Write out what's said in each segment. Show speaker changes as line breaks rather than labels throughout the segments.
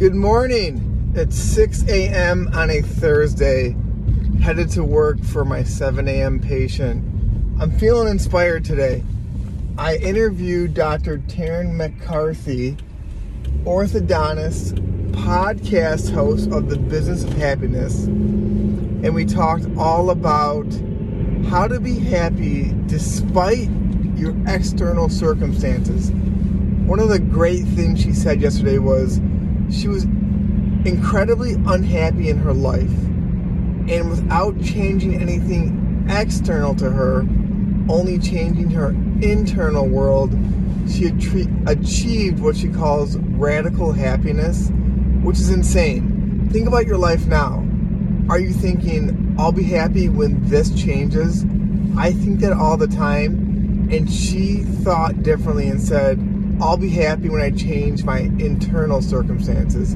Good morning. It's 6 a.m. on a Thursday, headed to work for my 7 a.m. patient. I'm feeling inspired today. I interviewed Dr. Tarryn Mac Carthy, orthodontist, podcast host of The Business of Happiness, and we talked all about how to be happy despite your external circumstances. One of the great things she said yesterday was she was incredibly unhappy in her life. And without changing anything external to her, only changing her internal world, she achieved what she calls radical happiness, which is insane. Think about your life now. Are you thinking, I'll be happy when this changes? I think that all the time. And she thought differently and said, I'll be happy when I change my internal circumstances.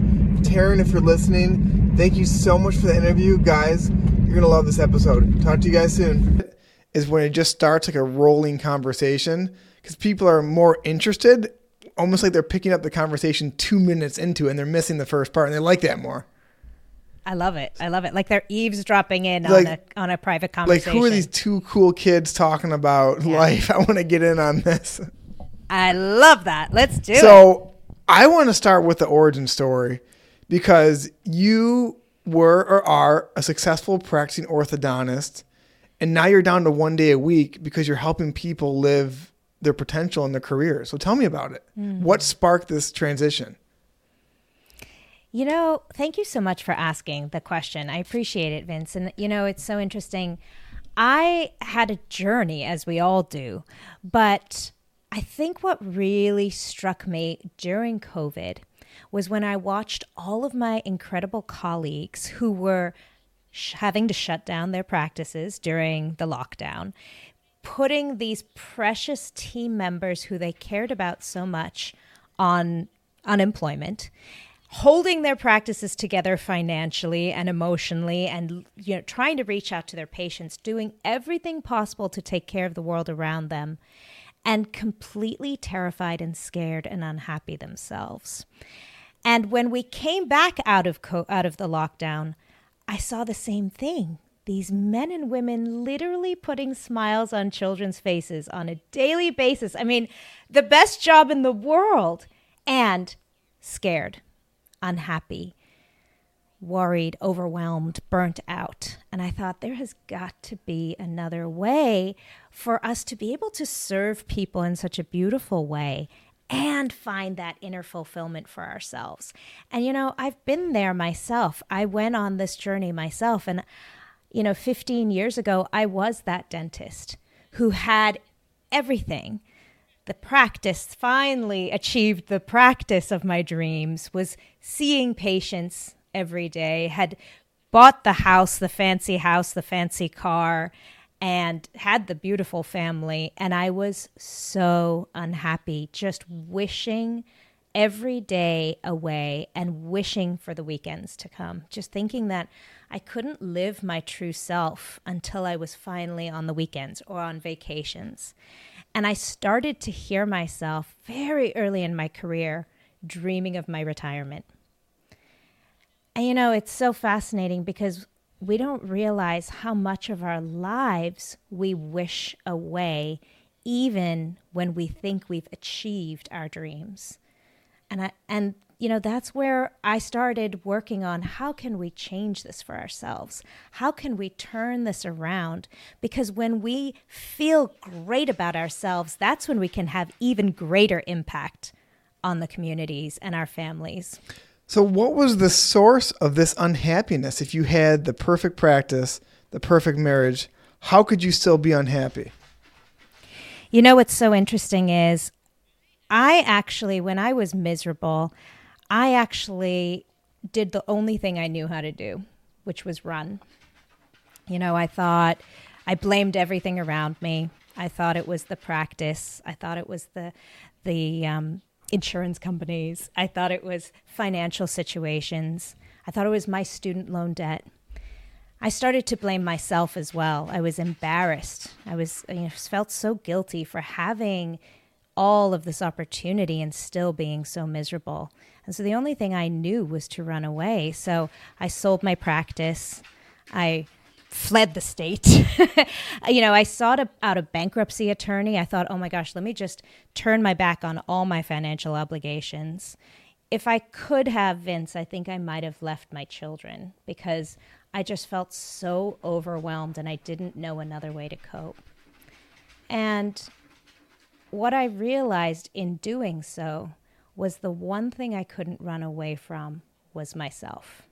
Tarryn, if you're listening, thank you so much for the interview. Guys, you're going to love this episode. Talk to you guys soon. Is when it just starts like a rolling conversation because people are more interested, almost like they're picking up the conversation two minutes into it and they're missing the first part and they like that more.
I love it. I love it. Like they're eavesdropping in like, on a on a private conversation.
Like who are these two cool kids talking about yeah. life? I want to get in on this.
I love that. Let's do
so, it. So I want to start with the origin story because you were or are a successful practicing orthodontist, and now you're down to one day a week because you're helping people live their potential in their career. So tell me about it. Mm-hmm. What sparked this transition?
You know, thank you so much for asking the question. I appreciate it, Vince. And, you know, it's so interesting. I had a journey, as we all do, but I think what really struck me during COVID was when I watched all of my incredible colleagues who were sh- having to shut down their practices during the lockdown, putting these precious team members who they cared about so much on unemployment holding their practices together financially and emotionally and you know trying to reach out to their patients doing everything possible to take care of the world around them and completely terrified and scared and unhappy themselves. And when we came back out of co- out of the lockdown, I saw the same thing. These men and women literally putting smiles on children's faces on a daily basis. I mean, the best job in the world and scared, unhappy, worried, overwhelmed, burnt out. And I thought there has got to be another way for us to be able to serve people in such a beautiful way and find that inner fulfillment for ourselves. And, you know, I've been there myself. I went on this journey myself. And, you know, 15 years ago, I was that dentist who had everything the practice finally achieved the practice of my dreams was seeing patients every day, had bought the house, the fancy house, the fancy car, and had the beautiful family. And I was so unhappy, just wishing every day away and wishing for the weekends to come, just thinking that I couldn't live my true self until I was finally on the weekends or on vacations. And I started to hear myself very early in my career dreaming of my retirement. And you know, it's so fascinating because we don't realize how much of our lives we wish away, even when we think we've achieved our dreams. And I, and you know that's where I started working on how can we change this for ourselves? How can we turn this around? Because when we feel great about ourselves, that's when we can have even greater impact on the communities and our families.
So, what was the source of this unhappiness? If you had the perfect practice, the perfect marriage, how could you still be unhappy?
You know what's so interesting is I actually, when I was miserable, I actually did the only thing I knew how to do, which was run. You know, I thought I blamed everything around me. I thought it was the practice. I thought it was the the um, insurance companies. I thought it was financial situations. I thought it was my student loan debt. I started to blame myself as well. I was embarrassed. I was you know, felt so guilty for having all of this opportunity and still being so miserable. And so the only thing I knew was to run away. So I sold my practice. I fled the state. you know, I sought a, out a bankruptcy attorney. I thought, oh my gosh, let me just turn my back on all my financial obligations. If I could have, Vince, I think I might have left my children because I just felt so overwhelmed and I didn't know another way to cope. And what I realized in doing so was the one thing I couldn't run away from was myself.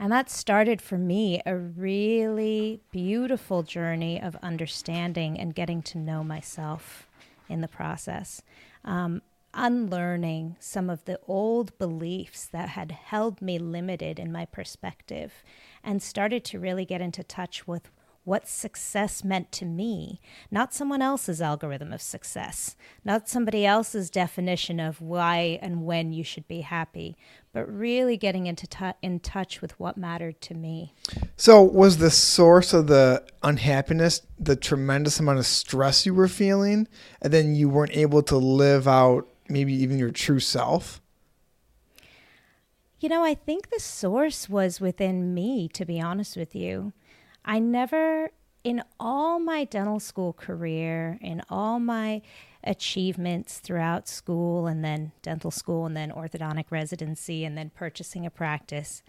And that started for me a really beautiful journey of understanding and getting to know myself in the process. Um, unlearning some of the old beliefs that had held me limited in my perspective and started to really get into touch with what success meant to me, not someone else's algorithm of success, not somebody else's definition of why and when you should be happy, but really getting into t- in touch with what mattered to me.
So, was the source of the unhappiness the tremendous amount of stress you were feeling, and then you weren't able to live out maybe even your true self?
You know, I think the source was within me, to be honest with you. I never, in all my dental school career, in all my achievements throughout school and then dental school and then orthodontic residency and then purchasing a practice,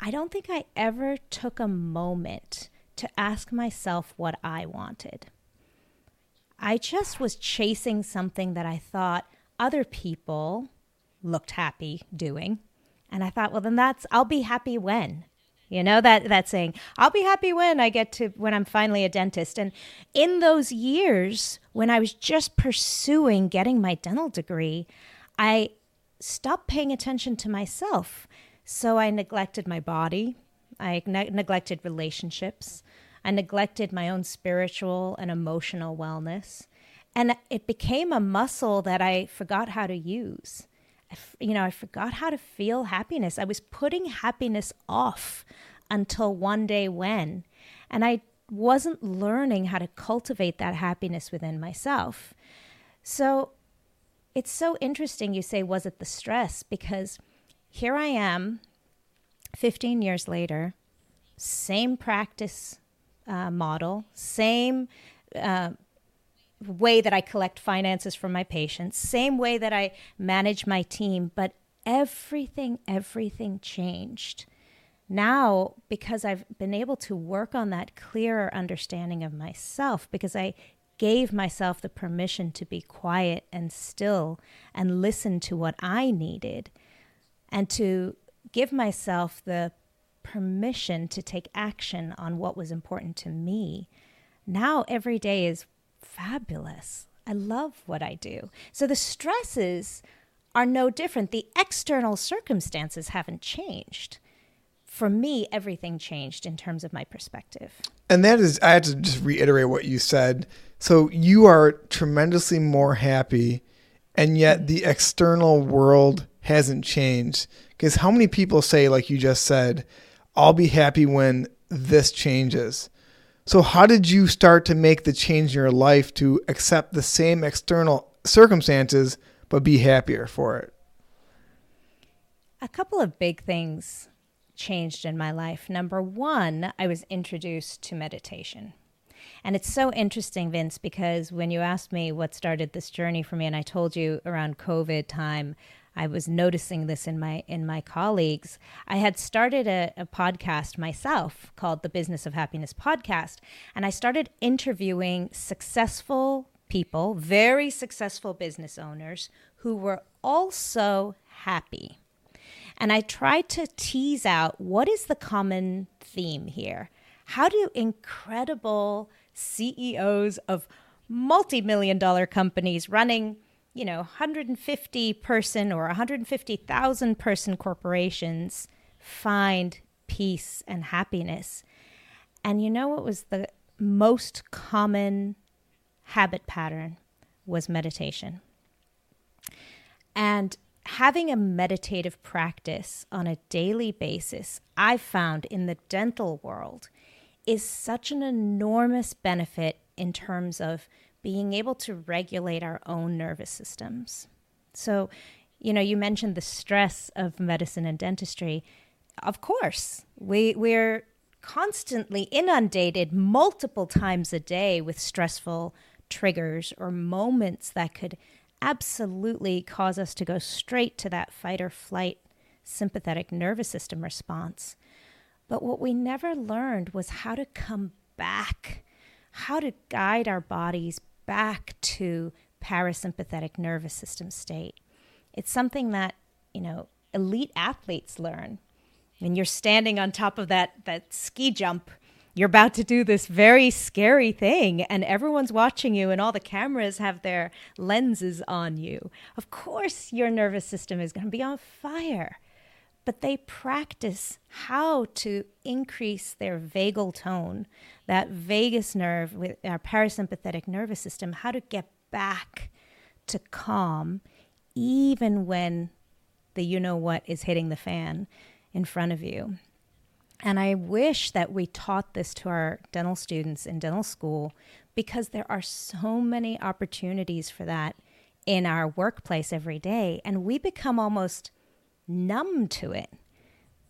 I don't think I ever took a moment to ask myself what I wanted. I just was chasing something that I thought other people looked happy doing. And I thought, well, then that's, I'll be happy when. You know, that, that saying, I'll be happy when I get to, when I'm finally a dentist. And in those years, when I was just pursuing getting my dental degree, I stopped paying attention to myself. So I neglected my body, I ne- neglected relationships, I neglected my own spiritual and emotional wellness. And it became a muscle that I forgot how to use. You know, I forgot how to feel happiness. I was putting happiness off until one day when. And I wasn't learning how to cultivate that happiness within myself. So it's so interesting you say, was it the stress? Because here I am, 15 years later, same practice uh, model, same uh, way that I collect finances from my patients, same way that I manage my team, but everything, everything changed. Now, because I've been able to work on that clearer understanding of myself, because I gave myself the permission to be quiet and still and listen to what I needed, and to give myself the permission to take action on what was important to me. Now, every day is fabulous. I love what I do. So the stresses are no different. The external circumstances haven't changed. For me, everything changed in terms of my perspective.
And that is, I have to just reiterate what you said. So you are tremendously more happy, and yet the external world hasn't changed. Because how many people say, like you just said, I'll be happy when this changes? So, how did you start to make the change in your life to accept the same external circumstances but be happier for it?
A couple of big things changed in my life. Number one, I was introduced to meditation. And it's so interesting, Vince, because when you asked me what started this journey for me, and I told you around COVID time, I was noticing this in my in my colleagues. I had started a, a, podcast myself called the Business of Happiness podcast, and I started interviewing successful people, very successful business owners who were also happy. And I tried to tease out what is the common theme here? How do incredible CEOs of multi-million dollar companies running you know 150 person or 150,000 person corporations find peace and happiness. And you know what was the most common habit pattern was meditation. And having a meditative practice on a daily basis, I found in the dental world is such an enormous benefit in terms of being able to regulate our own nervous systems. So, you know, you mentioned the stress of medicine and dentistry. Of course, we we're constantly inundated multiple times a day with stressful triggers or moments that could absolutely cause us to go straight to that fight or flight sympathetic nervous system response. But what we never learned was how to come back, how to guide our bodies back to parasympathetic nervous system state. It's something that, you know, elite athletes learn. When you're standing on top of that, that ski jump you're about to do this very scary thing and everyone's watching you and all the cameras have their lenses on you. Of course, your nervous system is going to be on fire. But they practice how to increase their vagal tone, that vagus nerve with our parasympathetic nervous system, how to get back to calm, even when the you know what is hitting the fan in front of you. And I wish that we taught this to our dental students in dental school because there are so many opportunities for that in our workplace every day. And we become almost numb to it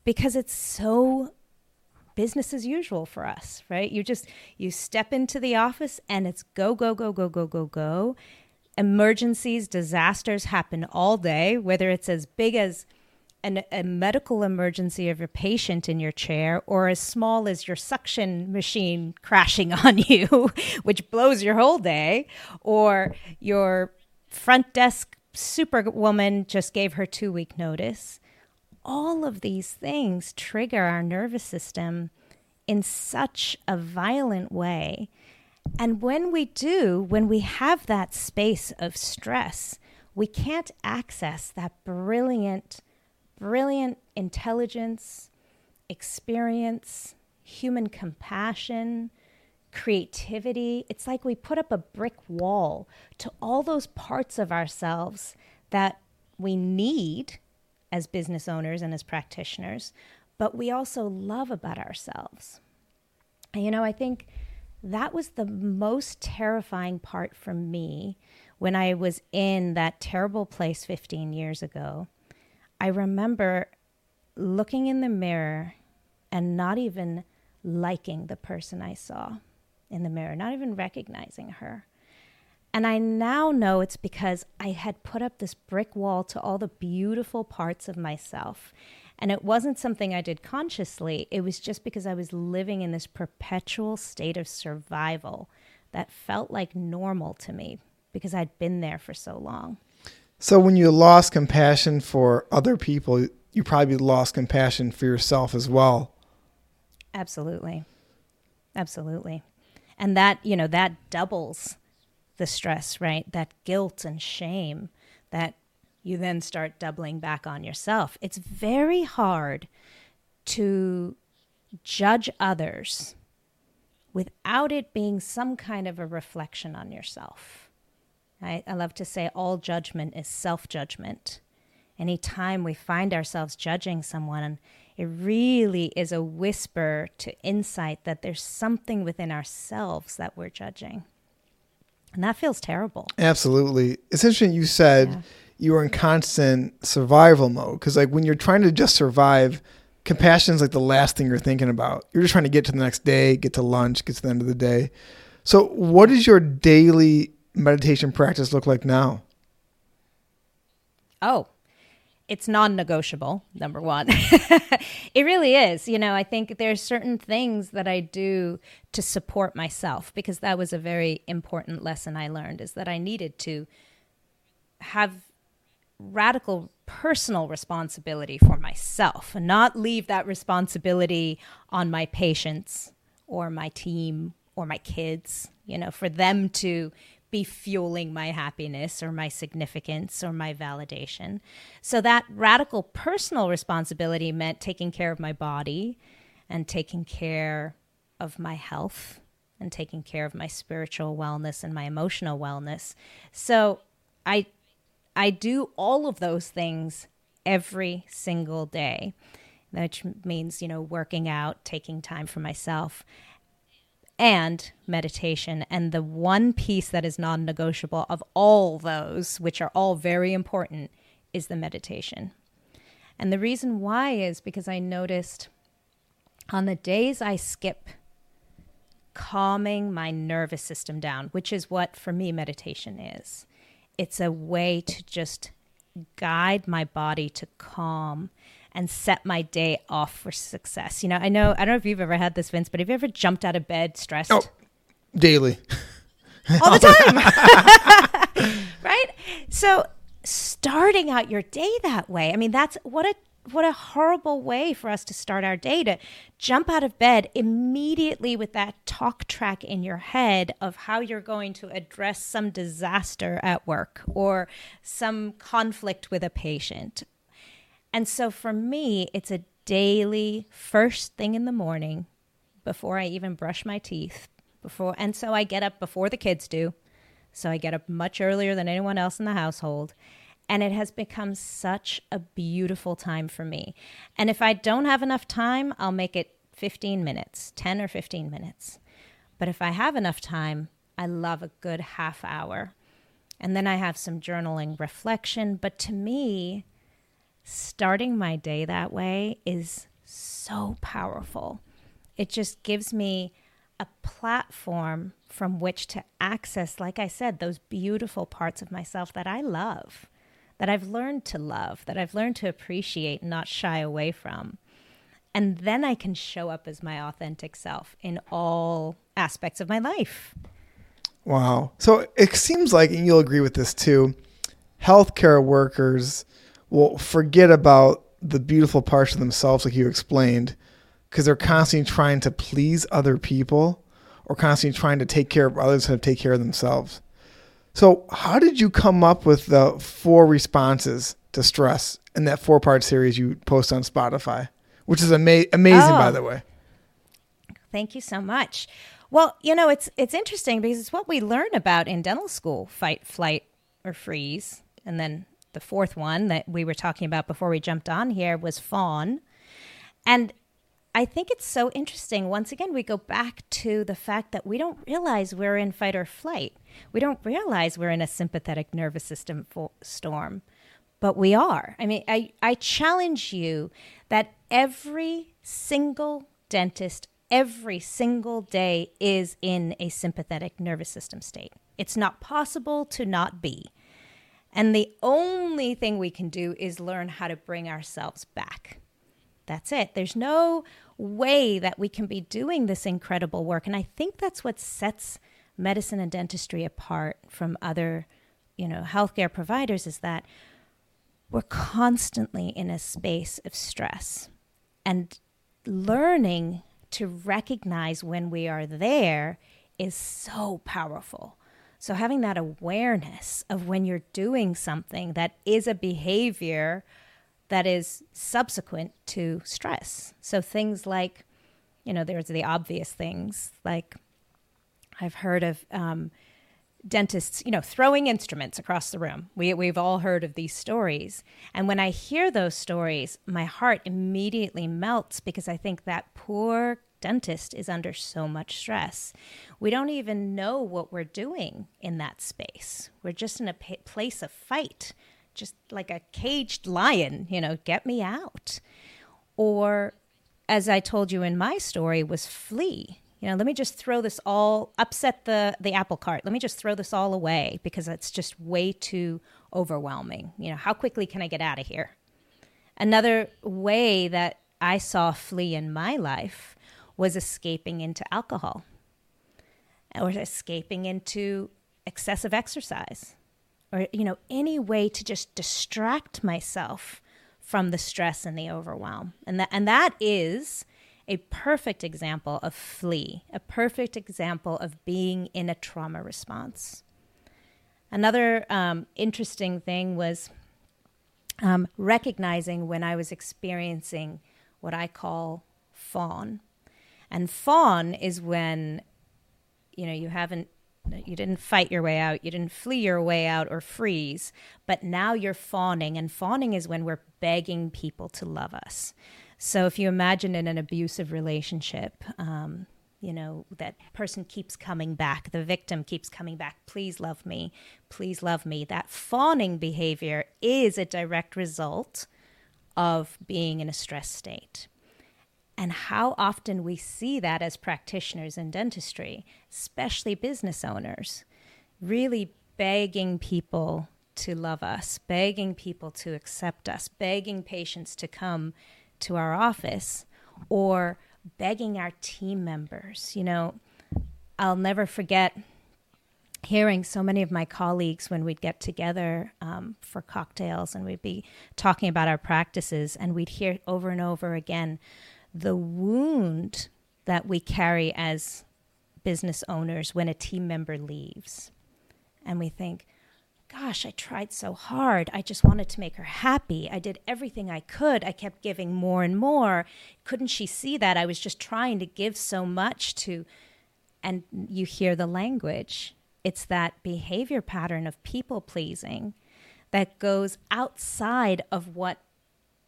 because it's so business as usual for us, right? You just you step into the office and it's go go go go go go go. Emergencies, disasters happen all day, whether it's as big as an, a medical emergency of your patient in your chair or as small as your suction machine crashing on you, which blows your whole day, or your front desk superwoman just gave her two week notice. All of these things trigger our nervous system in such a violent way. And when we do, when we have that space of stress, we can't access that brilliant brilliant intelligence, experience, human compassion, creativity. It's like we put up a brick wall to all those parts of ourselves that we need as business owners and as practitioners, but we also love about ourselves. And, you know, I think that was the most terrifying part for me when I was in that terrible place 15 years ago I remember looking in the mirror and not even liking the person I saw in the mirror, not even recognizing her. And I now know it's because I had put up this brick wall to all the beautiful parts of myself. And it wasn't something I did consciously, it was just because I was living in this perpetual state of survival that felt like normal to me because I'd been there for so long.
So when you lost compassion for other people, you probably lost compassion for yourself as well.
Absolutely. Absolutely. And that, you know, that doubles the stress, right? That guilt and shame that you then start doubling back on yourself. It's very hard to judge others without it being some kind of a reflection on yourself. I, I love to say all judgment is self judgment. Anytime we find ourselves judging someone, it really is a whisper to insight that there's something within ourselves that we're judging. And that feels terrible.
Absolutely. It's interesting you said yeah. you were in constant survival mode because, like, when you're trying to just survive, compassion is like the last thing you're thinking about. You're just trying to get to the next day, get to lunch, get to the end of the day. So, what does your daily meditation practice look like now?
Oh, it's non-negotiable number one. It really is. You know i think there's certain things that i do to support myself because that was a very important lesson i learned is that i needed to have radical personal responsibility for myself and not leave that responsibility on my patients or my team or my kids you know for them to be fueling my happiness or my significance or my validation. So that radical personal responsibility meant taking care of my body and taking care of my health and taking care of my spiritual wellness and my emotional wellness. So I I do all of those things every single day, which means, you know, working out, taking time for myself. And meditation. And the one piece that is non negotiable of all those, which are all very important, is the meditation. And the reason why is because I noticed on the days I skip calming my nervous system down, which is what for me meditation is. It's a way to just guide my body to calm and set my day off for success. You know, I know I don't know if you've ever had this, Vince, but have you ever jumped out of bed stressed?
Oh, daily.
All the time. right? So starting out your day that way, I mean, that's what a what a horrible way for us to start our day to jump out of bed immediately with that talk track in your head of how you're going to address some disaster at work or some conflict with a patient. And so for me, it's a daily first thing in the morning before I even brush my teeth before and so I get up before the kids do. So I get up much earlier than anyone else in the household and it has become such a beautiful time for me. And if I don't have enough time, I'll make it 15 minutes, 10 or 15 minutes. But if I have enough time, I love a good half hour. And then I have some journaling reflection. But to me, starting my day that way is so powerful. It just gives me a platform from which to access, like I said, those beautiful parts of myself that I love that I've learned to love, that I've learned to appreciate not shy away from. And then I can show up as my authentic self in all aspects of my life.
Wow. So it seems like, and you'll agree with this too, healthcare workers will forget about the beautiful parts of themselves, like you explained, because they're constantly trying to please other people or constantly trying to take care of others and take care of themselves. So, how did you come up with the four responses to stress in that four part series you post on Spotify, which is ama- amazing, oh, by the way?
Thank you so much. Well, you know, it's it's interesting because it's what we learn about in dental school: fight, flight, or freeze. And then the fourth one that we were talking about before we jumped on here was fawn. And I think it's so interesting. Once again, we go back to the fact that we don't realize we're in fight or flight. We don't realize we're in a sympathetic nervous system storm, but we are. I mean, I, I challenge you that every single dentist, every single day is in a sympathetic nervous system state. It's not possible to not be. And the only thing we can do is learn how to bring ourselves back. That's it. There's no way that we can be doing this incredible work. And I think that's what sets medicine and dentistry apart from other, you know, healthcare providers is that we're constantly in a space of stress and learning to recognize when we are there is so powerful. So having that awareness of when you're doing something that is a behavior that is subsequent to stress. So things like, you know, there's the obvious things like I've heard of um, dentists, you know, throwing instruments across the room. We, we've all heard of these stories. And when I hear those stories, my heart immediately melts because I think that poor dentist is under so much stress. We don't even know what we're doing in that space. We're just in a p- place of fight just like a caged lion, you know, get me out. Or, as I told you in my story, was flee. You know, let me just throw this all, upset the, the apple cart. Let me just throw this all away because it's just way too overwhelming. You know, how quickly can I get out of here? Another way that I saw flee in my life was escaping into alcohol or escaping into excessive exercise or you know any way to just distract myself from the stress and the overwhelm. And that and that is a perfect example of flee a perfect example of being in a trauma response. Another um, interesting thing was um, recognizing when i was experiencing what i call fawn and fawn is when you know you haven't you didn't fight your way out, you didn't flee your way out or freeze, but now you're fawning. And fawning is when we're begging people to love us. So if you imagine in an abusive relationship, um, you know, that person keeps coming back, the victim keeps coming back, please love me, please love me. That fawning behavior is a direct result of being in a stress state. And how often we see that as practitioners in dentistry, especially business owners, really begging people to love us, begging people to accept us, begging patients to come to our office, or begging our team members. You know, I'll never forget hearing so many of my colleagues when we'd get together um, for cocktails and we'd be talking about our practices, and we'd hear over and over again the wound that we carry as business owners when a team member leaves. And we think, gosh, I tried so hard. I just wanted to make her happy. I did everything I could. I kept giving more and more. Couldn't she see that? I was just trying to give so much to. And you hear the language. It's that behavior pattern of people pleasing that goes outside of what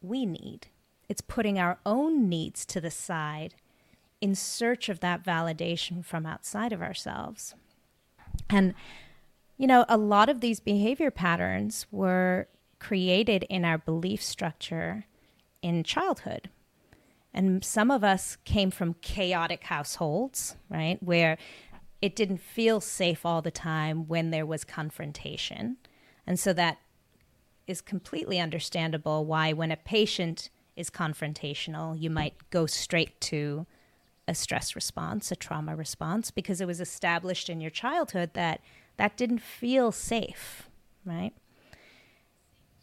we need. It's putting our own needs to the side in search of that validation from outside of ourselves. And you know, a lot of these behavior patterns were created in our belief structure in childhood. And some of us came from chaotic households, right, where it didn't feel safe all the time when there was confrontation. And so that is completely understandable why, when a patient is confrontational, you might go straight to a stress response, a trauma response, because it was established in your childhood that that didn't feel safe, right?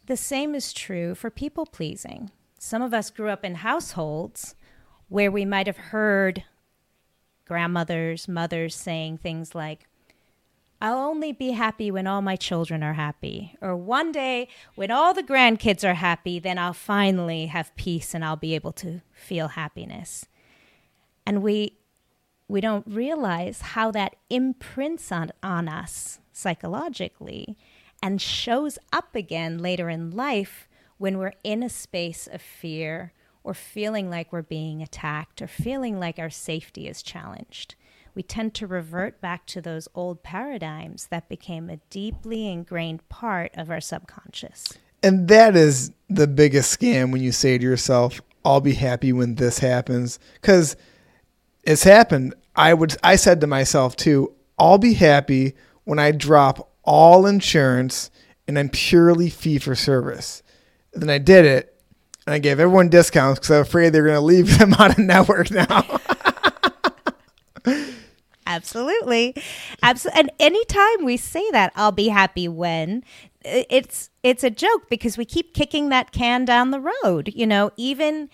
The same is true for people pleasing. Some of us grew up in households where we might have heard grandmothers, mothers saying things like, I'll only be happy when all my children are happy. Or one day, when all the grandkids are happy, then I'll finally have peace and I'll be able to feel happiness. And we we don't realize how that imprints on, on us psychologically and shows up again later in life when we're in a space of fear or feeling like we're being attacked or feeling like our safety is challenged. We tend to revert back to those old paradigms that became a deeply ingrained part of our subconscious.
And that is the biggest scam when you say to yourself, I'll be happy when this happens. Because it's happened. I would I said to myself too, I'll be happy when I drop all insurance and I'm purely fee for service. And then I did it and I gave everyone discounts because I'm afraid they're going to leave them out of network now.
Absolutely. Absolutely. And anytime we say that, I'll be happy when it's it's a joke because we keep kicking that can down the road. You know, even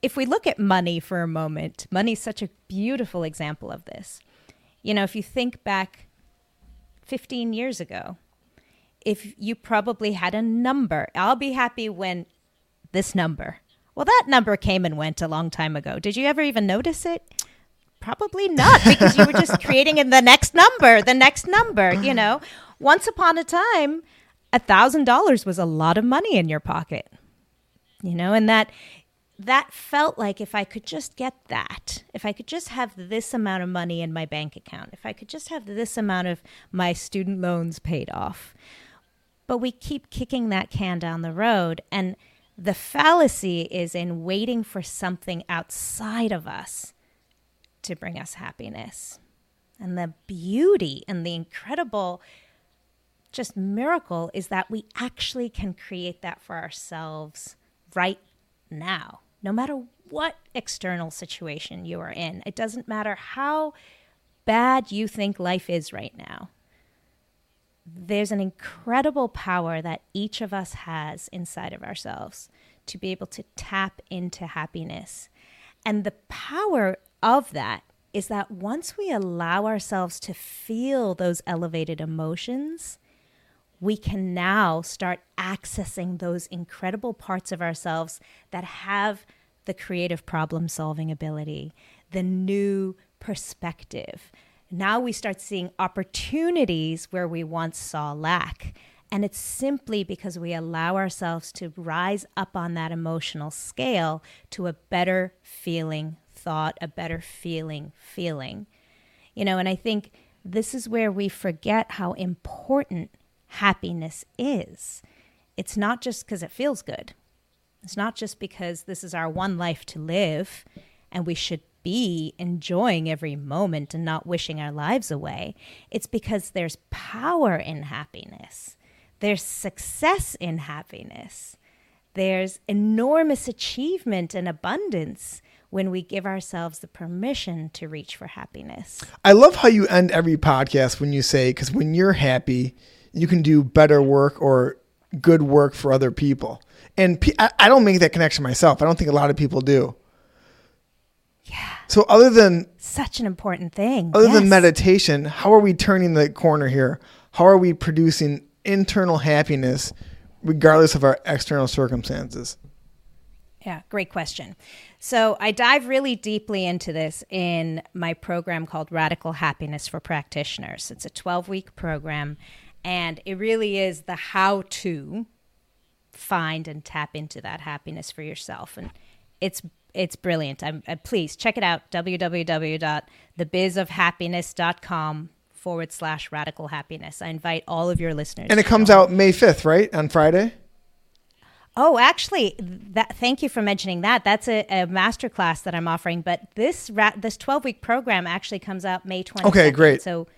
if we look at money for a moment, money is such a beautiful example of this. You know, if you think back 15 years ago, if you probably had a number, I'll be happy when this number. Well, that number came and went a long time ago. Did you ever even notice it? Probably not, because you were just creating in the next number, the next number, you know. Once upon a time, a thousand dollars was a lot of money in your pocket. You know, and that that felt like if I could just get that, if I could just have this amount of money in my bank account, if I could just have this amount of my student loans paid off. But we keep kicking that can down the road. And the fallacy is in waiting for something outside of us to bring us happiness. And the beauty and the incredible just miracle is that we actually can create that for ourselves right now no matter what external situation you are in. It doesn't matter how bad you think life is right now. There's an incredible power that each of us has inside of ourselves to be able to tap into happiness. And the power of that is that once we allow ourselves to feel those elevated emotions, we can now start accessing those incredible parts of ourselves that have the creative problem solving ability, the new perspective. Now we start seeing opportunities where we once saw lack. And it's simply because we allow ourselves to rise up on that emotional scale to a better feeling thought, a better feeling, feeling. You know, and I think this is where we forget how important happiness is. It's not just because it feels good. It's not just because this is our one life to live and we should be enjoying every moment and not wishing our lives away. It's because there's power in happiness, there's success in happiness, there's enormous achievement and abundance when we give ourselves the permission to reach for happiness.
I love how you end every podcast when you say, because when you're happy, you can do better work or good work for other people. And I don't make that connection myself. I don't think a lot of people do.
Yeah.
So other than
such an important thing,
other yes. than meditation, how are we turning the corner here? How are we producing internal happiness regardless of our external circumstances?
Yeah, great question. So I dive really deeply into this in my program called Radical Happiness for Practitioners. It's a 12 week program, and it really is the how to find and tap into that happiness for yourself. And it's it's brilliant. I'm, uh, please check it out www.thebizofhappiness.com forward slash radical happiness. I invite all of your listeners.
And it comes out May 5th, right? On Friday?
Oh, actually, that, thank you for mentioning that. That's a, a master class that I'm offering. But this ra- this 12 week program actually comes out May 20th.
Okay, great.
So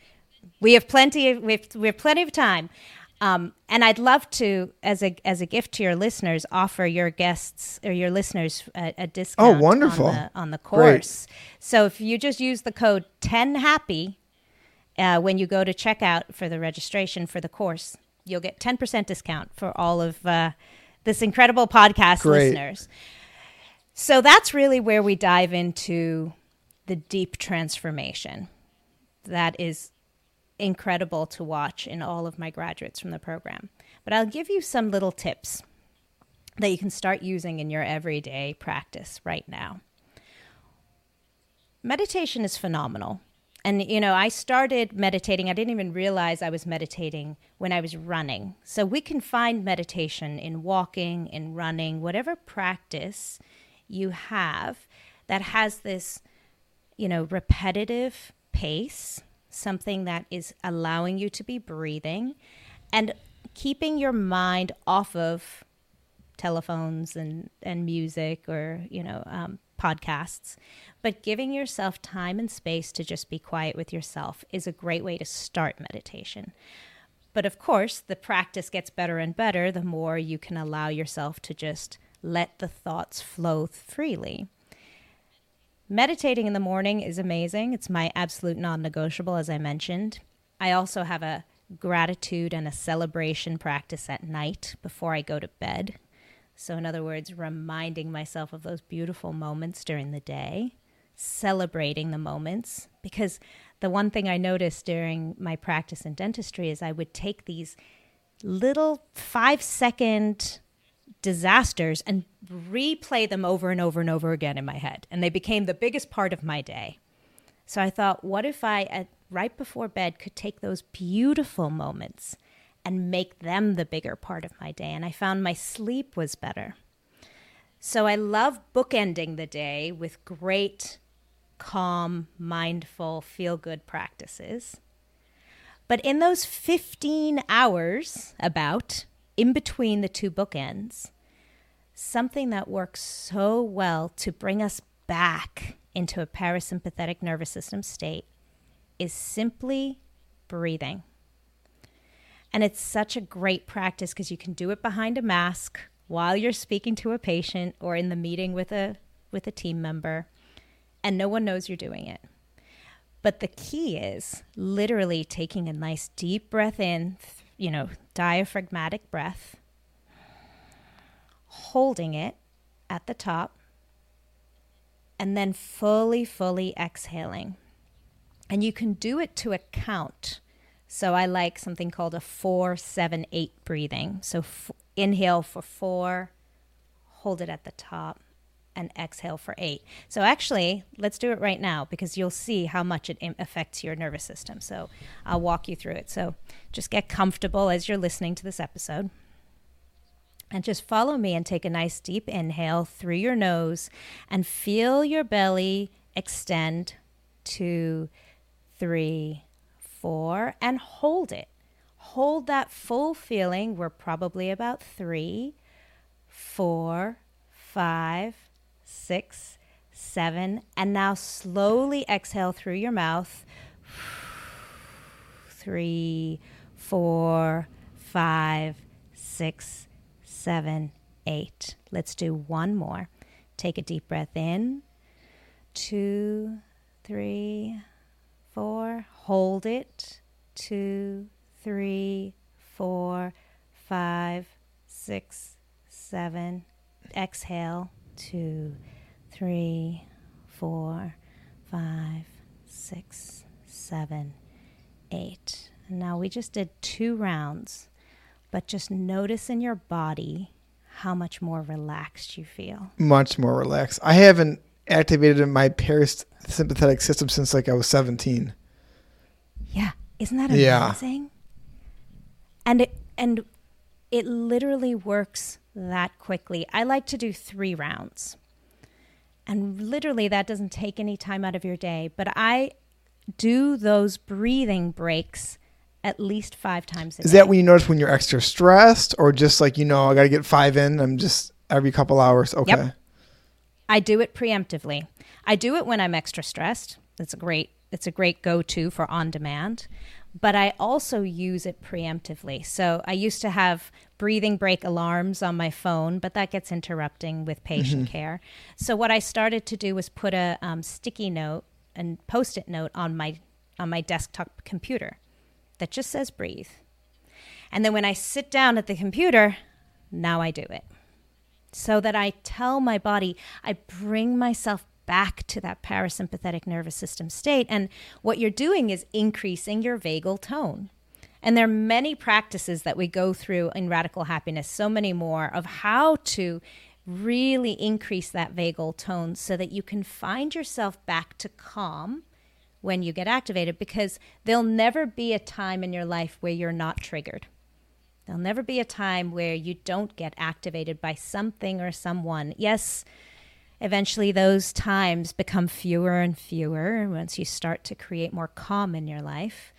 we have plenty of we have, we have plenty of time. Um, and I'd love to, as a as a gift to your listeners, offer your guests or your listeners a, a discount.
Oh, wonderful!
On the, on the course. Great. So if you just use the code 10 happy uh, when you go to checkout for the registration for the course, you'll get 10% discount for all of uh, this incredible podcast Great. listeners. So that's really where we dive into the deep transformation that is incredible to watch in all of my graduates from the program. But I'll give you some little tips that you can start using in your everyday practice right now. Meditation is phenomenal. And, you know, I started meditating. I didn't even realize I was meditating when I was running. So we can find meditation in walking, in running, whatever practice you have that has this, you know, repetitive pace, something that is allowing you to be breathing and keeping your mind off of telephones and, and music or, you know, um, podcasts, but giving yourself time and space to just be quiet with yourself is a great way to start meditation. But of course, the practice gets better and better the more you can allow yourself to just let the thoughts flow freely. Meditating in the morning is amazing. It's my absolute non negotiable, as I mentioned. I also have a gratitude and a celebration practice at night before I go to bed. So, in other words, reminding myself of those beautiful moments during the day, celebrating the moments. Because the one thing I noticed during my practice in dentistry is I would take these little five second disasters and replay them over and over and over again in my head. And they became the biggest part of my day. So I thought, what if I, at, right before bed, could take those beautiful moments and make them the bigger part of my day. And I found my sleep was better. So I love bookending the day with great, calm, mindful, feel good practices. But in those 15 hours, about in between the two bookends, something that works so well to bring us back into a parasympathetic nervous system state is simply breathing. And it's such a great practice because you can do it behind a mask while you're speaking to a patient or in the meeting with a with a team member and no one knows you're doing it. But the key is literally taking a nice deep breath in, you know, diaphragmatic breath, holding it at the top, and then fully, fully exhaling. And you can do it to a count. So I like something called a four, seven, eight breathing. So f- inhale for four, hold it at the top, and exhale for eight. So actually, let's do it right now because you'll see how much it affects your nervous system. So I'll walk you through it. So just get comfortable as you're listening to this episode. And just follow me and take a nice deep inhale through your nose and feel your belly extend two, three, four, and hold it. Hold that full feeling. We're probably about three, four, five, six, seven, and now slowly exhale through your mouth. Three, four, five, six, seven, eight. Let's do one more. Take a deep breath in. Two, three, four. Hold it. Two, three, four, five, six, seven. Exhale. Two, three, four, five, six, seven, eight. Now we just did two rounds, but just notice in your body how much more relaxed you feel.
Much more relaxed. I haven't activated in my parasympathetic system since like I was 17.
Yeah. Isn't that
Yeah.
amazing? And it and it literally works that quickly. I like to do 3 rounds. And literally that doesn't take any time out of your day, but I do those breathing breaks at least 5 times a day.
Is
day.
that when you notice when you're extra stressed or just like, you know, I got to get five in? I'm just every couple hours. Okay.
I do it preemptively. I do it when I'm extra stressed. It's a great it's a great go-to for on demand. But I also use it preemptively. So I used to have breathing break alarms on my phone, but that gets interrupting with patient care. So what I started to do was put a um, sticky note and post-it note on my on my desktop computer that just says breathe. And then when I sit down at the computer, now I do it so that I tell my body, I bring myself back to that parasympathetic nervous system state. And what you're doing is increasing your vagal tone. And there are many practices that we go through in Radical Happiness, so many more, of how to really increase that vagal tone so that you can find yourself back to calm when you get activated because there'll never be a time in your life where you're not triggered. There'll never be a time where you don't get activated by something or someone. Yes, eventually those times become fewer and fewer once you start to create more calm in your life.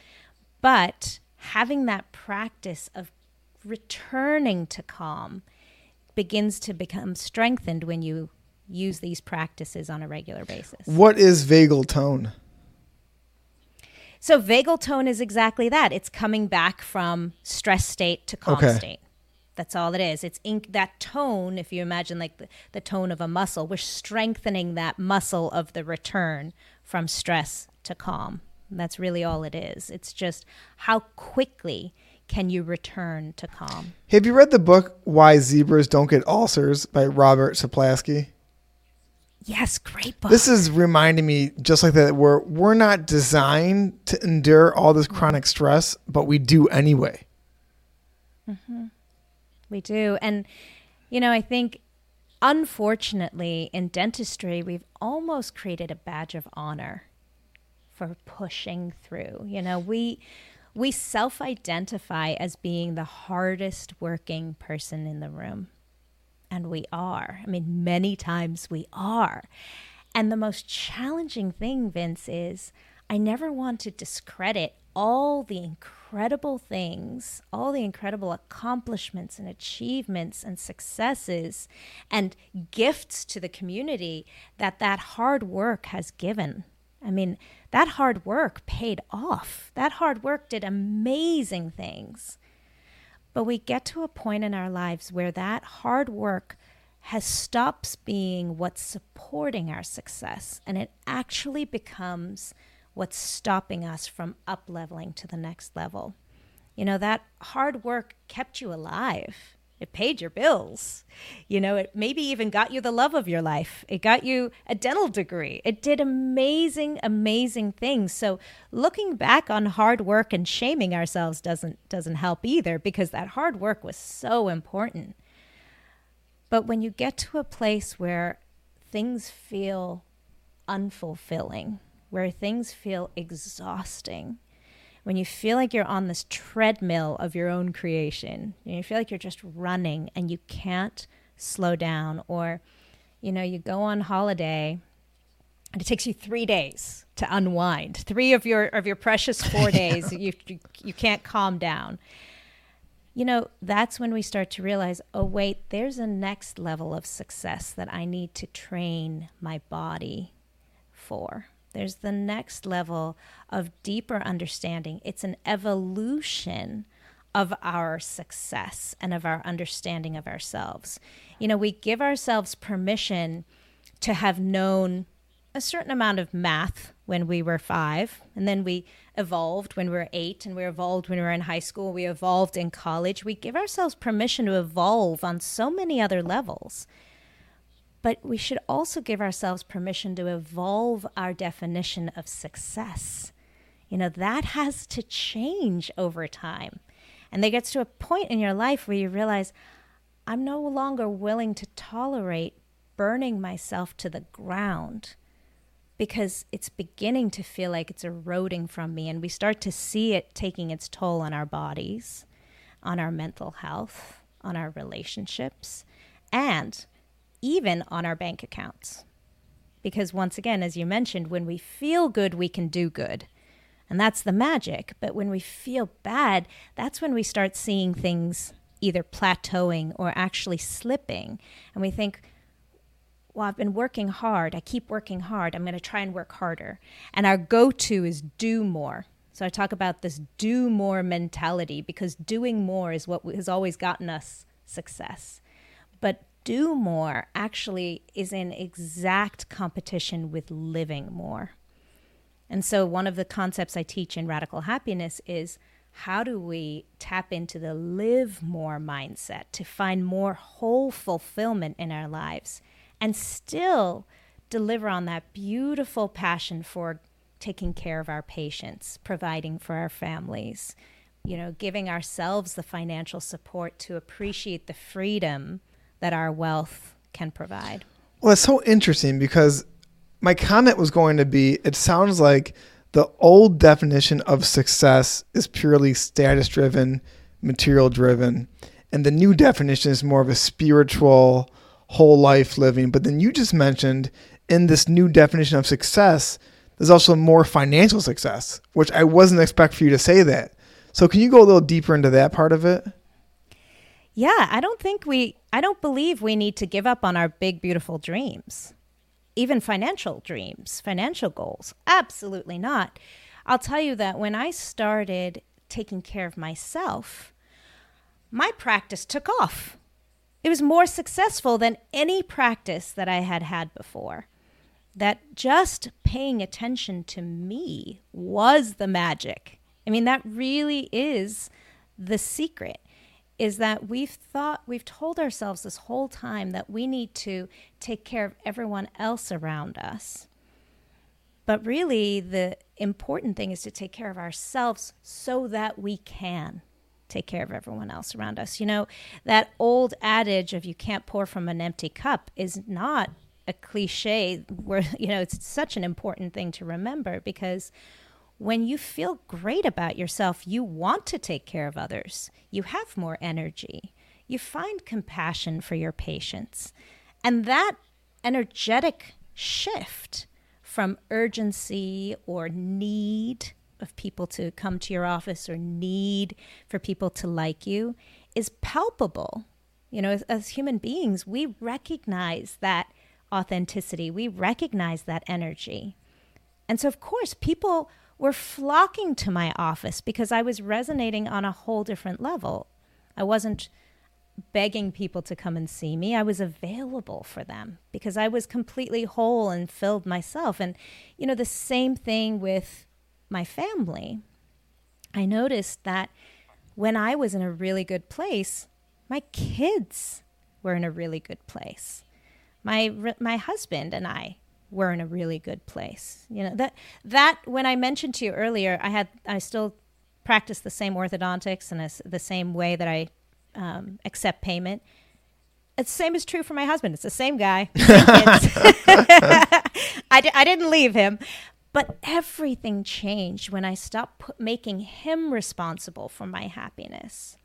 But having that practice of returning to calm begins to become strengthened when you use these practices on a regular basis.
What is vagal tone?
So vagal tone is exactly that. It's coming back from stress state to calm
Okay.
state. That's all it is. It's in, that tone. If you imagine like the, the tone of a muscle, we're strengthening that muscle of the return from stress to calm. And that's really all it is. It's just how quickly can you return to calm.
Have you read the book Why Zebras Don't Get Ulcers by Robert Sapolsky?
Yes, great book.
This is reminding me just like that we're we're not designed to endure all this chronic stress, but we do anyway. Mm-hmm.
We do. And, you know, I think unfortunately in dentistry, we've almost created a badge of honor for pushing through. You know, we we self-identify as being the hardest working person in the room. And we are. I mean, many times we are. And the most challenging thing, Vince, is I never want to discredit all the incredible things, all the incredible accomplishments and achievements and successes and gifts to the community that that hard work has given. I mean, that hard work paid off. That hard work did amazing things. But we get to a point in our lives where that hard work has stops being what's supporting our success and it actually becomes what's stopping us from up leveling to the next level. You know, that hard work kept you alive. It paid your bills. You know, it maybe even got you the love of your life. It got you a dental degree. It did amazing, amazing things. So looking back on hard work and shaming ourselves doesn't doesn't help either because that hard work was so important. But when you get to a place where things feel unfulfilling, where things feel exhausting, when you feel like you're on this treadmill of your own creation, you feel like you're just running and you can't slow down, or you know, you go on holiday and it takes you three days to unwind. Three of your of your precious four days, you, you you can't calm down. You know, that's when we start to realize, oh wait, there's a next level of success that I need to train my body for. There's the next level of deeper understanding. It's an evolution of our success and of our understanding of ourselves. You know, we give ourselves permission to have known a certain amount of math when we were five, and then we evolved when we were eight, and we evolved when we were in high school, we evolved in college. We give ourselves permission to evolve on so many other levels. But we should also give ourselves permission to evolve our definition of success. You know, that has to change over time. And there gets to a point in your life where you realize, I'm no longer willing to tolerate burning myself to the ground because it's beginning to feel like it's eroding from me. And we start to see it taking its toll on our bodies, on our mental health, on our relationships, and even on our bank accounts. Because once again, as you mentioned, when we feel good, we can do good. And that's the magic. But when we feel bad, that's when we start seeing things either plateauing or actually slipping. And we think, well, I've been working hard. I keep working hard. I'm going to try and work harder. And our go to is do more. So I talk about this do more mentality because doing more is what has always gotten us success. But do more actually is in exact competition with living more. And so, one of the concepts I teach in Radical Happiness is how do we tap into the live more mindset to find more whole fulfillment in our lives and still deliver on that beautiful passion for taking care of our patients, providing for our families, you know, giving ourselves the financial support to appreciate the freedom that our wealth can provide.
Well, it's so interesting because my comment was going to be it sounds like the old definition of success is purely status driven, material driven, and the new definition is more of a spiritual, whole life living. But then you just mentioned in this new definition of success, there's also more financial success, which I wasn't expect for you to say that. So can you go a little deeper into that part of it?
Yeah, I don't think we, I don't believe we need to give up on our big, beautiful dreams, even financial dreams, financial goals. Absolutely not. I'll tell you that when I started taking care of myself, my practice took off. It was more successful than any practice that I had had before. That just paying attention to me was the magic. I mean, that really is the secret is that we've thought we've told ourselves this whole time that we need to take care of everyone else around us. But really the important thing is to take care of ourselves so that we can take care of everyone else around us. You know, that old adage of you can't pour from an empty cup is not a cliche where you know it's such an important thing to remember because when you feel great about yourself, you want to take care of others. You have more energy. You find compassion for your patients. And that energetic shift from urgency or need of people to come to your office or need for people to like you is palpable. You know, as, as human beings, we recognize that authenticity, we recognize that energy. And so, of course, people were flocking to my office because I was resonating on a whole different level. I wasn't begging people to come and see me. I was available for them because I was completely whole and filled myself. And, you know, the same thing with my family. I noticed that when I was in a really good place, my kids were in a really good place. My, my husband and I we're in a really good place. You know that that when I mentioned to you earlier, I had I still practice the same orthodontics and the same way that I um, accept payment. It's the same is true for my husband. It's the same guy. Same I, I didn't leave him, But everything changed when I stopped put, making him responsible for my happiness.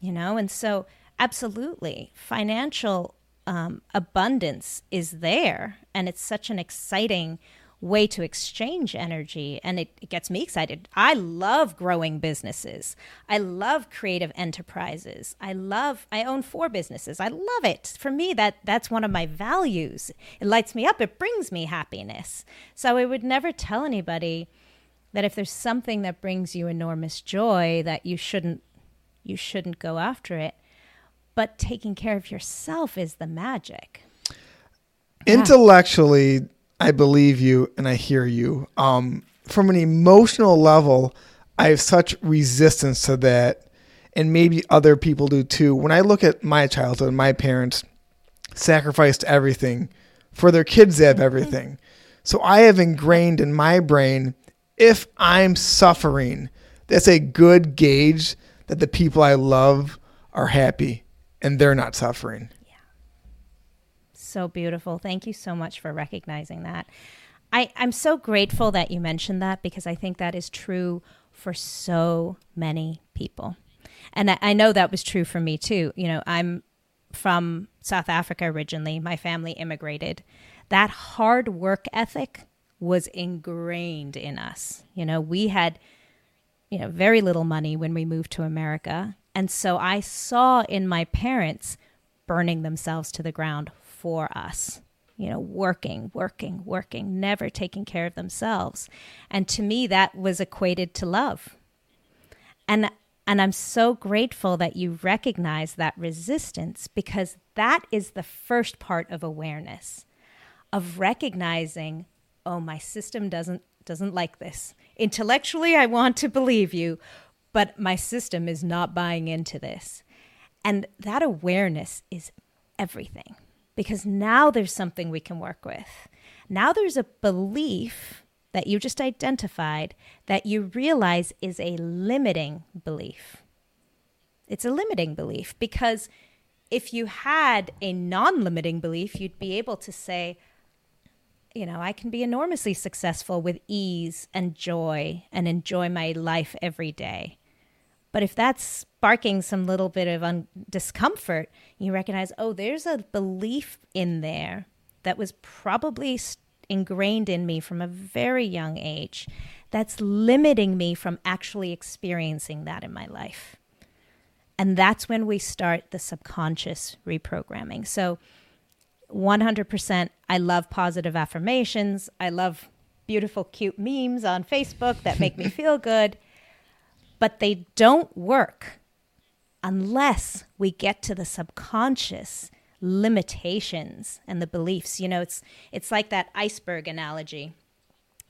You know, and so absolutely, financial um, abundance is there, and it's such an exciting way to exchange energy and it, it, gets me excited. I love growing businesses. I love creative enterprises. I love I own four businesses. I love it. For me that that's one of my values. It lights me up. It brings me happiness. So I would never tell anybody that if there's something that brings you enormous joy that you shouldn't you shouldn't go after it. But taking care of yourself is the magic.
Intellectually, I believe you and I hear you. Um, from an emotional level, I have such resistance to that, and maybe other people do too. When I look at my childhood, my parents sacrificed everything for their kids to have everything. So I have ingrained in my brain if I'm suffering, that's a good gauge that the people I love are happy and they're not suffering Yeah.
so beautiful. Thank you so much for recognizing that. I, I'm so grateful that you mentioned that because I think that is true for so many people. And I, I know that was true for me too. You know, I'm from South Africa originally, my family immigrated. That hard work ethic was ingrained in us. You know, we had you know very little money when we moved to America, and so I saw in my parents burning themselves to the ground for us you know, working, working, working, never taking care of themselves. And to me, that was equated to love. And and I'm so grateful that you recognize that resistance because that is the first part of awareness of recognizing, oh, my system doesn't doesn't like this. Intellectually, I want to believe you, but my system is not buying into this. And that awareness is everything because now there's something we can work with. Now there's a belief that you just identified that you realize is a limiting belief. It's a limiting belief because if you had a non limiting belief, you'd be able to say, you know, I can be enormously successful with ease and joy and enjoy my life every day. But if that's sparking some little bit of un- discomfort, you recognize, oh, there's a belief in there that was probably st- ingrained in me from a very young age that's limiting me from actually experiencing that in my life. And that's when we start the subconscious reprogramming. So, 100%, I love positive affirmations. I love beautiful, cute memes on Facebook that make me feel good but they don't work unless we get to the subconscious limitations and the beliefs. You know, it's it's like that iceberg analogy.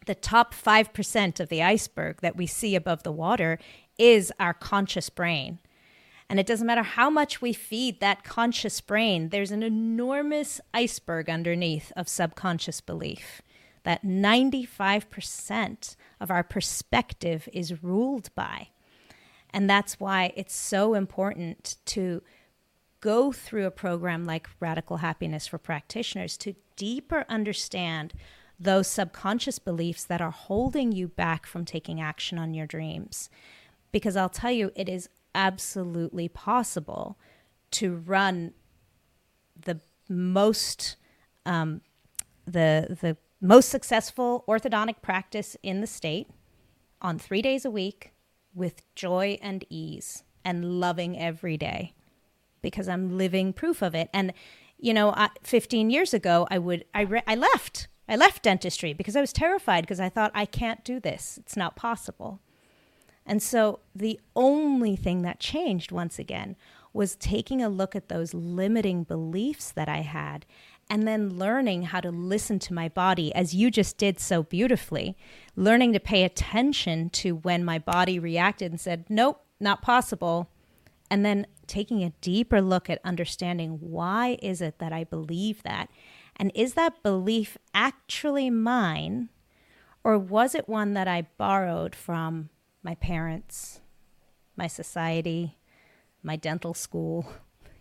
The top 5% of the iceberg that we see above the water is our conscious brain. And it doesn't matter how much we feed that conscious brain, there's an enormous iceberg underneath of subconscious belief that 95% of our perspective is ruled by. And that's why it's so important to go through a program like Radical Happiness for Practitioners to deeper understand those subconscious beliefs that are holding you back from taking action on your dreams. Because I'll tell you, it is absolutely possible to run the most um, the the most successful orthodontic practice in the state on three days a week with joy and ease and loving every day because I'm living proof of it. And, you know, I, 15 years ago, I would, I, re- I left. I left dentistry because I was terrified because I thought, I can't do this. It's not possible. And so the only thing that changed once again was taking a look at those limiting beliefs that I had and then learning how to listen to my body as you just did so beautifully learning to pay attention to when my body reacted and said nope not possible and then taking a deeper look at understanding why is it that i believe that and is that belief actually mine or was it one that i borrowed from my parents my society my dental school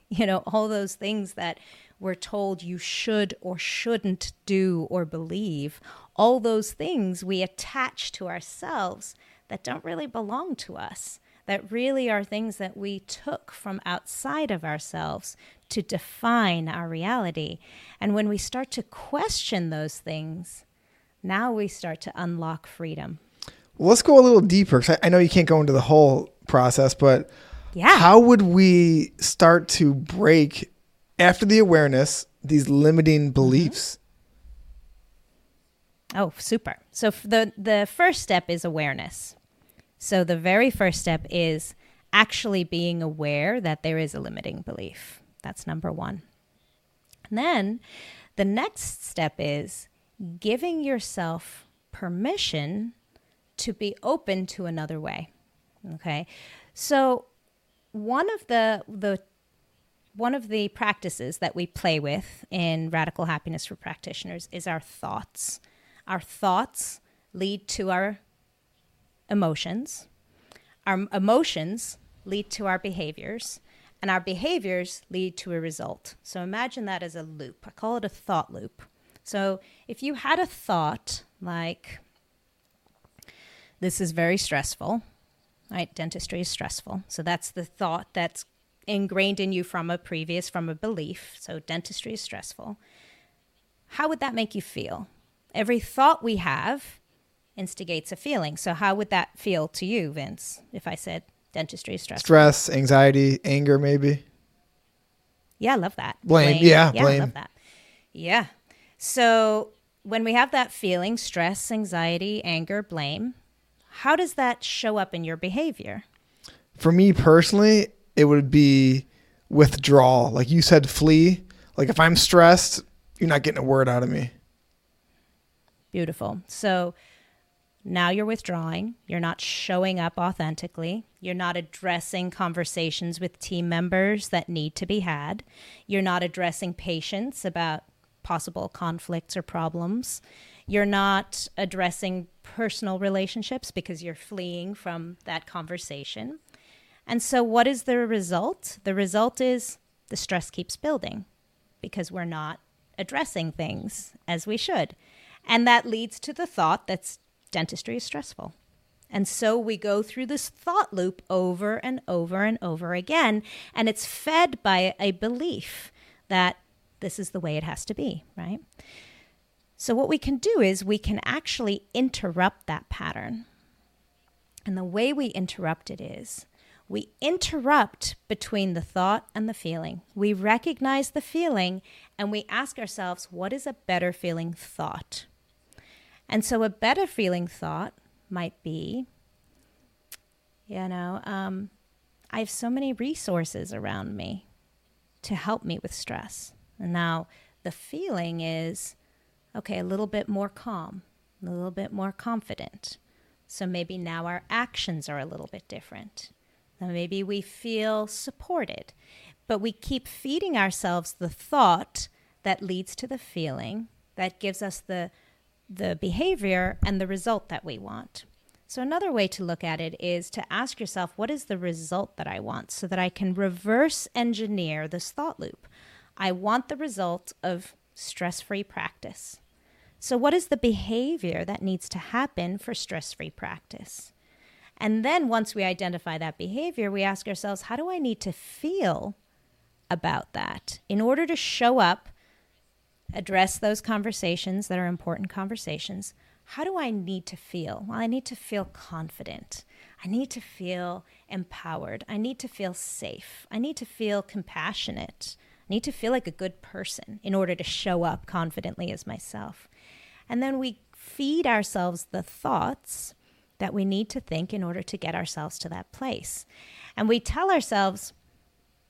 you know all those things that we're told you should or shouldn't do or believe, all those things we attach to ourselves that don't really belong to us, that really are things that we took from outside of ourselves to define our reality. And when we start to question those things, now we start to unlock freedom.
Well, let's go a little deeper because I, I know you can't go into the whole process, but
Yeah.
how would we start to break after the awareness these limiting mm-hmm. beliefs?
Oh, super. So the the first step is awareness. So the very first step is actually being aware that there is a limiting belief. That's number 1. And then the next step is giving yourself permission to be open to another way. Okay? So one of the the one of the practices that we play with in radical happiness for practitioners is our thoughts. Our thoughts lead to our emotions. Our emotions lead to our behaviors, and our behaviors lead to a result. So imagine that as a loop. I call it a thought loop. So if you had a thought like, this is very stressful, right? Dentistry is stressful. So that's the thought that's ingrained in you from a previous, from a belief. So dentistry is stressful. How would that make you feel? Every thought we have instigates a feeling. So how would that feel to you, Vince, if I said dentistry is stressful?
Stress, anxiety, anger, maybe.
Yeah, I love that.
Blame. Yeah,
yeah,
blame.
Love that. Yeah. So when we have that feeling, stress, anxiety, anger, blame, how does that show up in your behavior?
For me personally, it would be withdrawal. Like you said, flee. Like if I'm stressed, you're not getting a word out of me.
Beautiful. So now you're withdrawing. You're not showing up authentically. You're not addressing conversations with team members that need to be had. You're not addressing patients about possible conflicts or problems. You're not addressing personal relationships because you're fleeing from that conversation. And so, what is the result? The result is the stress keeps building because we're not addressing things as we should. And that leads to the thought that dentistry is stressful. And so we go through this thought loop over and over and over again. And it's fed by a belief that this is the way it has to be, right? So, what we can do is we can actually interrupt that pattern. And the way we interrupt it is we interrupt between the thought and the feeling. We recognize the feeling and we ask ourselves, what is a better feeling thought? And so a better feeling thought might be, you know, um, I have so many resources around me to help me with stress. And now the feeling is, okay, a little bit more calm, a little bit more confident. So maybe now our actions are a little bit different. Then maybe we feel supported, but we keep feeding ourselves the thought that leads to the feeling that gives us the the behavior and the result that we want. So another way to look at it is to ask yourself what is the result that I want so that I can reverse engineer this thought loop. I want the result of stress-free practice. So what is the behavior that needs to happen for stress-free practice? And then once we identify that behavior, we ask ourselves, how do I need to feel about that in order to show up, address those conversations that are important conversations? How do I need to feel? Well, I need to feel confident. I need to feel empowered. I need to feel safe. I need to feel compassionate. I need to feel like a good person in order to show up confidently as myself. And then we feed ourselves the thoughts that we need to think in order to get ourselves to that place. And we tell ourselves,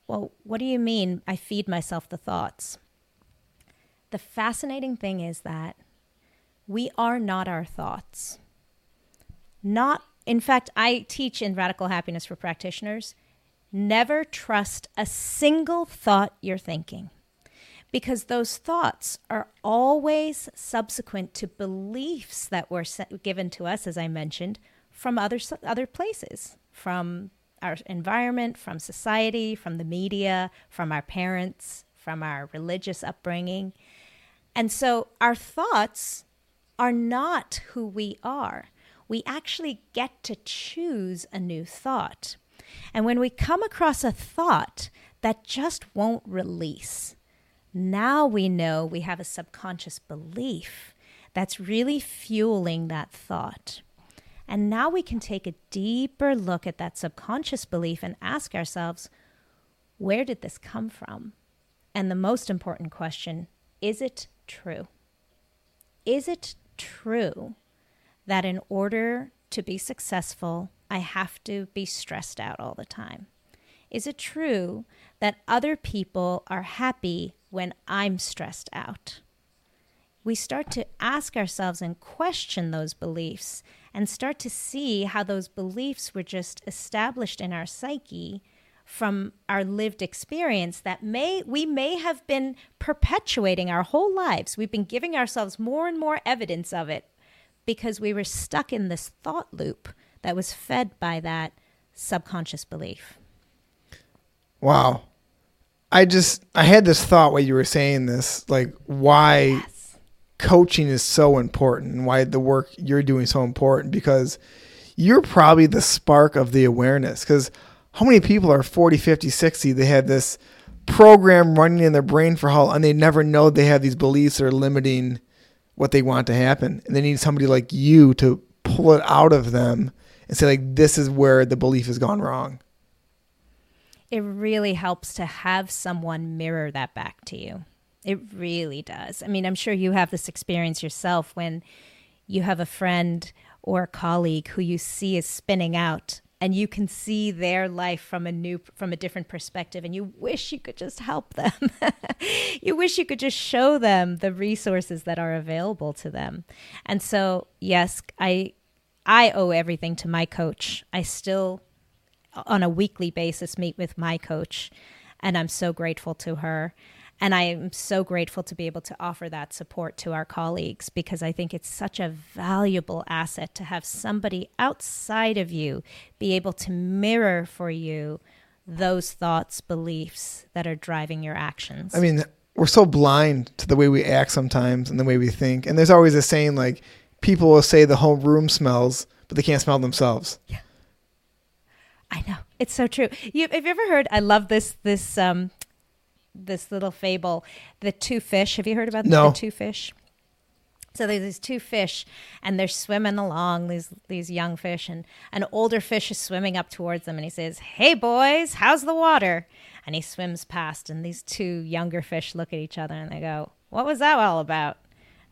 well, what do you mean I feed myself the thoughts? The fascinating thing is that we are not our thoughts. Not, in fact, I teach in Radical Happiness for Practitioners never trust a single thought you're thinking because those thoughts are always subsequent to beliefs that were given to us, as I mentioned, from other other places, from our environment, from society, from the media, from our parents, from our religious upbringing. And so our thoughts are not who we are. We actually get to choose a new thought. And when we come across a thought that just won't release, now we know we have a subconscious belief that's really fueling that thought. And now we can take a deeper look at that subconscious belief and ask ourselves, where did this come from? And the most important question is it true? Is it true that in order to be successful, I have to be stressed out all the time? Is it true that other people are happy when I'm stressed out? We start to ask ourselves and question those beliefs and start to see how those beliefs were just established in our psyche from our lived experience that may we may have been perpetuating our whole lives. We've been giving ourselves more and more evidence of it because we were stuck in this thought loop that was fed by that subconscious belief.
Wow. I just I had this thought while you were saying this, like why yes. coaching is so important and why the work you're doing so important because you're probably the spark of the awareness because how many people are 40, 50, 60? They have this program running in their brain for how, and they never know they have these beliefs that are limiting what they want to happen. And they need somebody like you to pull it out of them and say, like, this is where the belief has gone wrong.
It really helps to have someone mirror that back to you. It really does. I mean, I'm sure you have this experience yourself when you have a friend or a colleague who you see is spinning out and you can see their life from a new from a different perspective and you wish you could just help them you wish you could just show them the resources that are available to them and so yes i i owe everything to my coach i still on a weekly basis meet with my coach and i'm so grateful to her and I am so grateful to be able to offer that support to our colleagues because I think it's such a valuable asset to have somebody outside of you be able to mirror for you those thoughts, beliefs that are driving your actions.
I mean, we're so blind to the way we act sometimes and the way we think. And there's always a saying like, people will say the whole room smells, but they can't smell themselves.
Yeah. I know. It's so true. You, have you ever heard? I love this this um, this little fable, the two fish. Have you heard about
no.
the two fish? So there's these two fish, and they're swimming along. These these young fish, and an older fish is swimming up towards them, and he says, "Hey boys, how's the water?" And he swims past, and these two younger fish look at each other, and they go, "What was that all about?"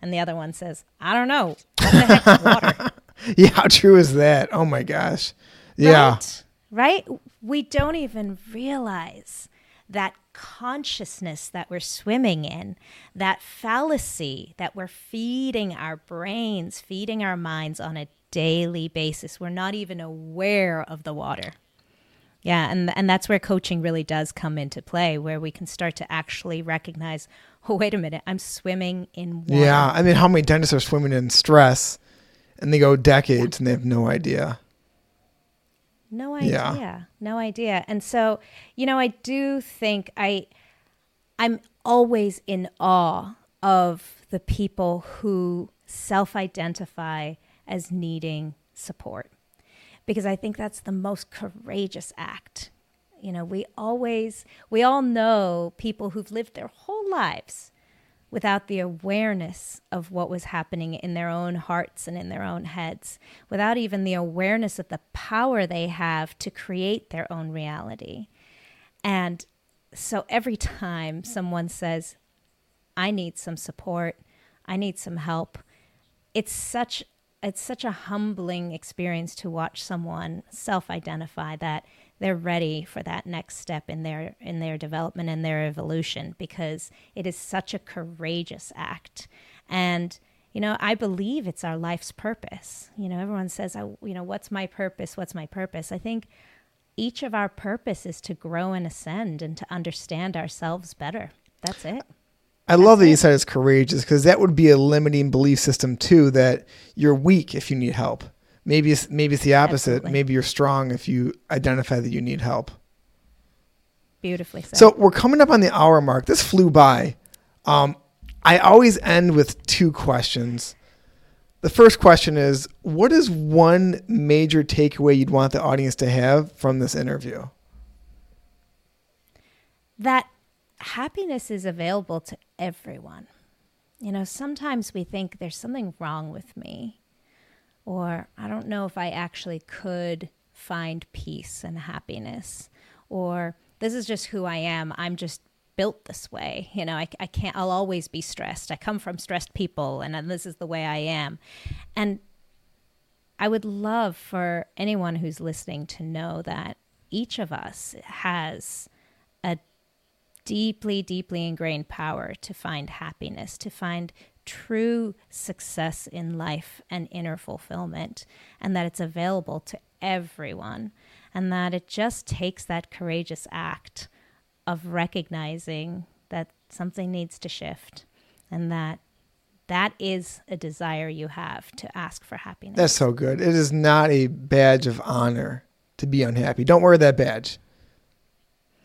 And the other one says, "I don't know. What the heck's water?"
yeah, how true is that? Oh my gosh. Yeah.
Right? Right? We don't even realize that consciousness that we're swimming in, that fallacy that we're feeding our brains, feeding our minds on a daily basis. We're not even aware of the water. Yeah, and and that's where coaching really does come into play, where we can start to actually recognize, oh wait a minute, I'm swimming in water.
Yeah, I mean, how many dentists are swimming in stress, and they go decades and they have no idea.
No idea. Yeah. No idea. And so, you know, I do think I I'm always in awe of the people who self-identify as needing support. Because I think that's the most courageous act. You know, we always we all know people who've lived their whole lives without the awareness of what was happening in their own hearts and in their own heads, without even the awareness of the power they have to create their own reality. And so every time someone says, I need some support, I need some help, it's such it's such a humbling experience to watch someone self-identify that they're ready for that next step in their in their development and their evolution because it is such a courageous act. And you know i believe it's our life's purpose. You know everyone says I, you know what's my purpose? What's my purpose? I think each of our purpose is to grow and ascend and to understand ourselves better. That's it.
I love that you said it's courageous because that would be a limiting belief system too. That you're weak if you need help. Maybe it's maybe it's the opposite. Absolutely. Maybe you're strong if you identify that you need help.
Beautifully said.
So we're coming up on the hour mark. This flew by. Um, I always end with two questions. The first question is What is one major takeaway you'd want the audience to have from this interview?
That happiness is available to everyone. You know, sometimes we think there's something wrong with me, or I don't know if I actually could find peace and happiness, or this is just who I am. I'm just built this way. You know, I, I can't, I'll always be stressed. I come from stressed people, and this is the way I am. And I would love for anyone who's listening to know that each of us has a deeply, deeply ingrained power to find happiness, to find true success in life and inner fulfillment, and that it's available to everyone, and that it just takes that courageous act of recognizing that something needs to shift and that that is a desire you have to ask for happiness.
That's so good. It is not a badge of honor to be unhappy. Don't wear that badge.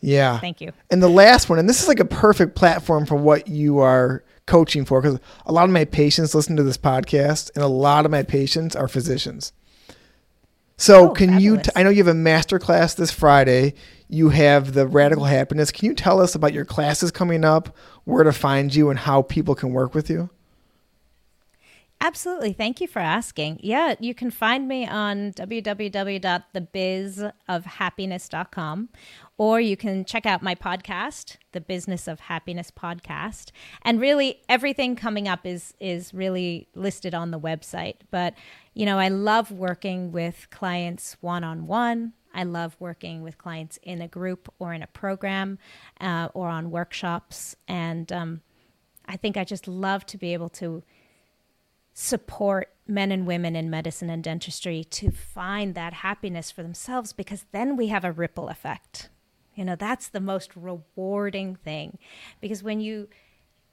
Yeah.
Thank you.
And the last one, and this is like a perfect platform for what you are coaching for, because a lot of my patients listen to this podcast, and a lot of my patients are physicians. So, oh, can fabulous. you? T- I know you have a master class this Friday. You have the Radical Happiness. Can you tell us about your classes coming up, where to find you, and how people can work with you?
Absolutely. Thank you for asking. Yeah, you can find me on www.thebizofhappiness.com or you can check out my podcast, the Business of Happiness podcast. And really everything coming up is is really listed on the website. But, you know, I love working with clients one-on-one. I love working with clients in a group or in a program uh, or on workshops. And um, I think I just love to be able to support men and women in medicine and dentistry to find that happiness for themselves because then we have a ripple effect. You know, that's the most rewarding thing. Because when you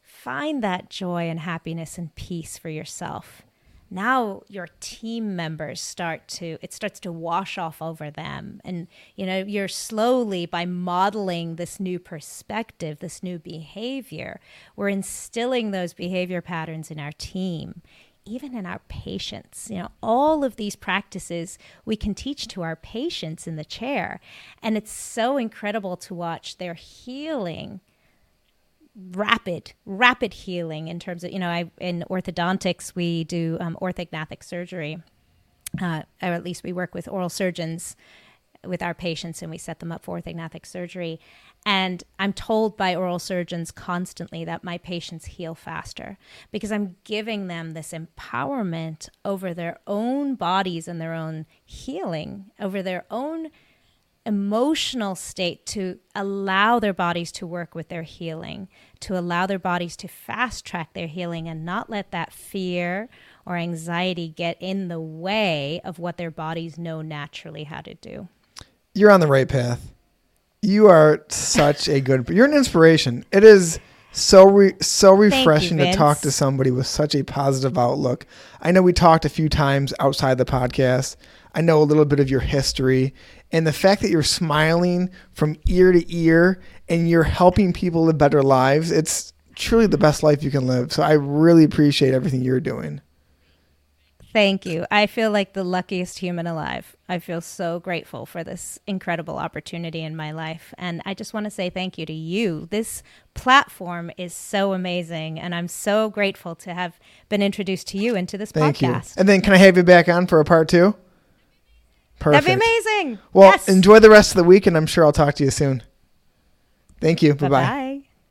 find that joy and happiness and peace for yourself, now your team members start to it starts to wash off over them. And you know you're slowly by modeling this new perspective this new behavior we're instilling those behavior patterns in our team even in our patients. You know, all of these practices we can teach to our patients in the chair. And it's so incredible to watch their healing rapid rapid healing in terms of you know I in orthodontics we do um, orthognathic surgery uh, or at least we work with oral surgeons with our patients and we set them up for orthognathic surgery and I'm told by oral surgeons constantly that my patients heal faster because I'm giving them this empowerment over their own bodies and their own healing, over their own emotional state to allow their bodies to work with their healing, to allow their bodies to fast track their healing and not let that fear or anxiety get in the way of what their bodies know naturally how to do.
You're on the right path. You are such a good. You're an inspiration. It is so re, so refreshing you, to talk to somebody with such a positive outlook. I know we talked a few times outside the podcast. I know a little bit of your history and the fact that you're smiling from ear to ear and you're helping people live better lives. It's truly the best life you can live. So I really appreciate everything you're doing.
Thank you. I feel like the luckiest human alive. I feel so grateful for this incredible opportunity in my life. And I just want to say thank you to you. This platform is so amazing. And I'm so grateful to have been introduced to you into this thank podcast.
You. And then can I have you back on for a part two?
Perfect. That'd be amazing.
Well, yes. enjoy the rest of the week, and I'm sure I'll talk to you soon. Thank you. Bye bye.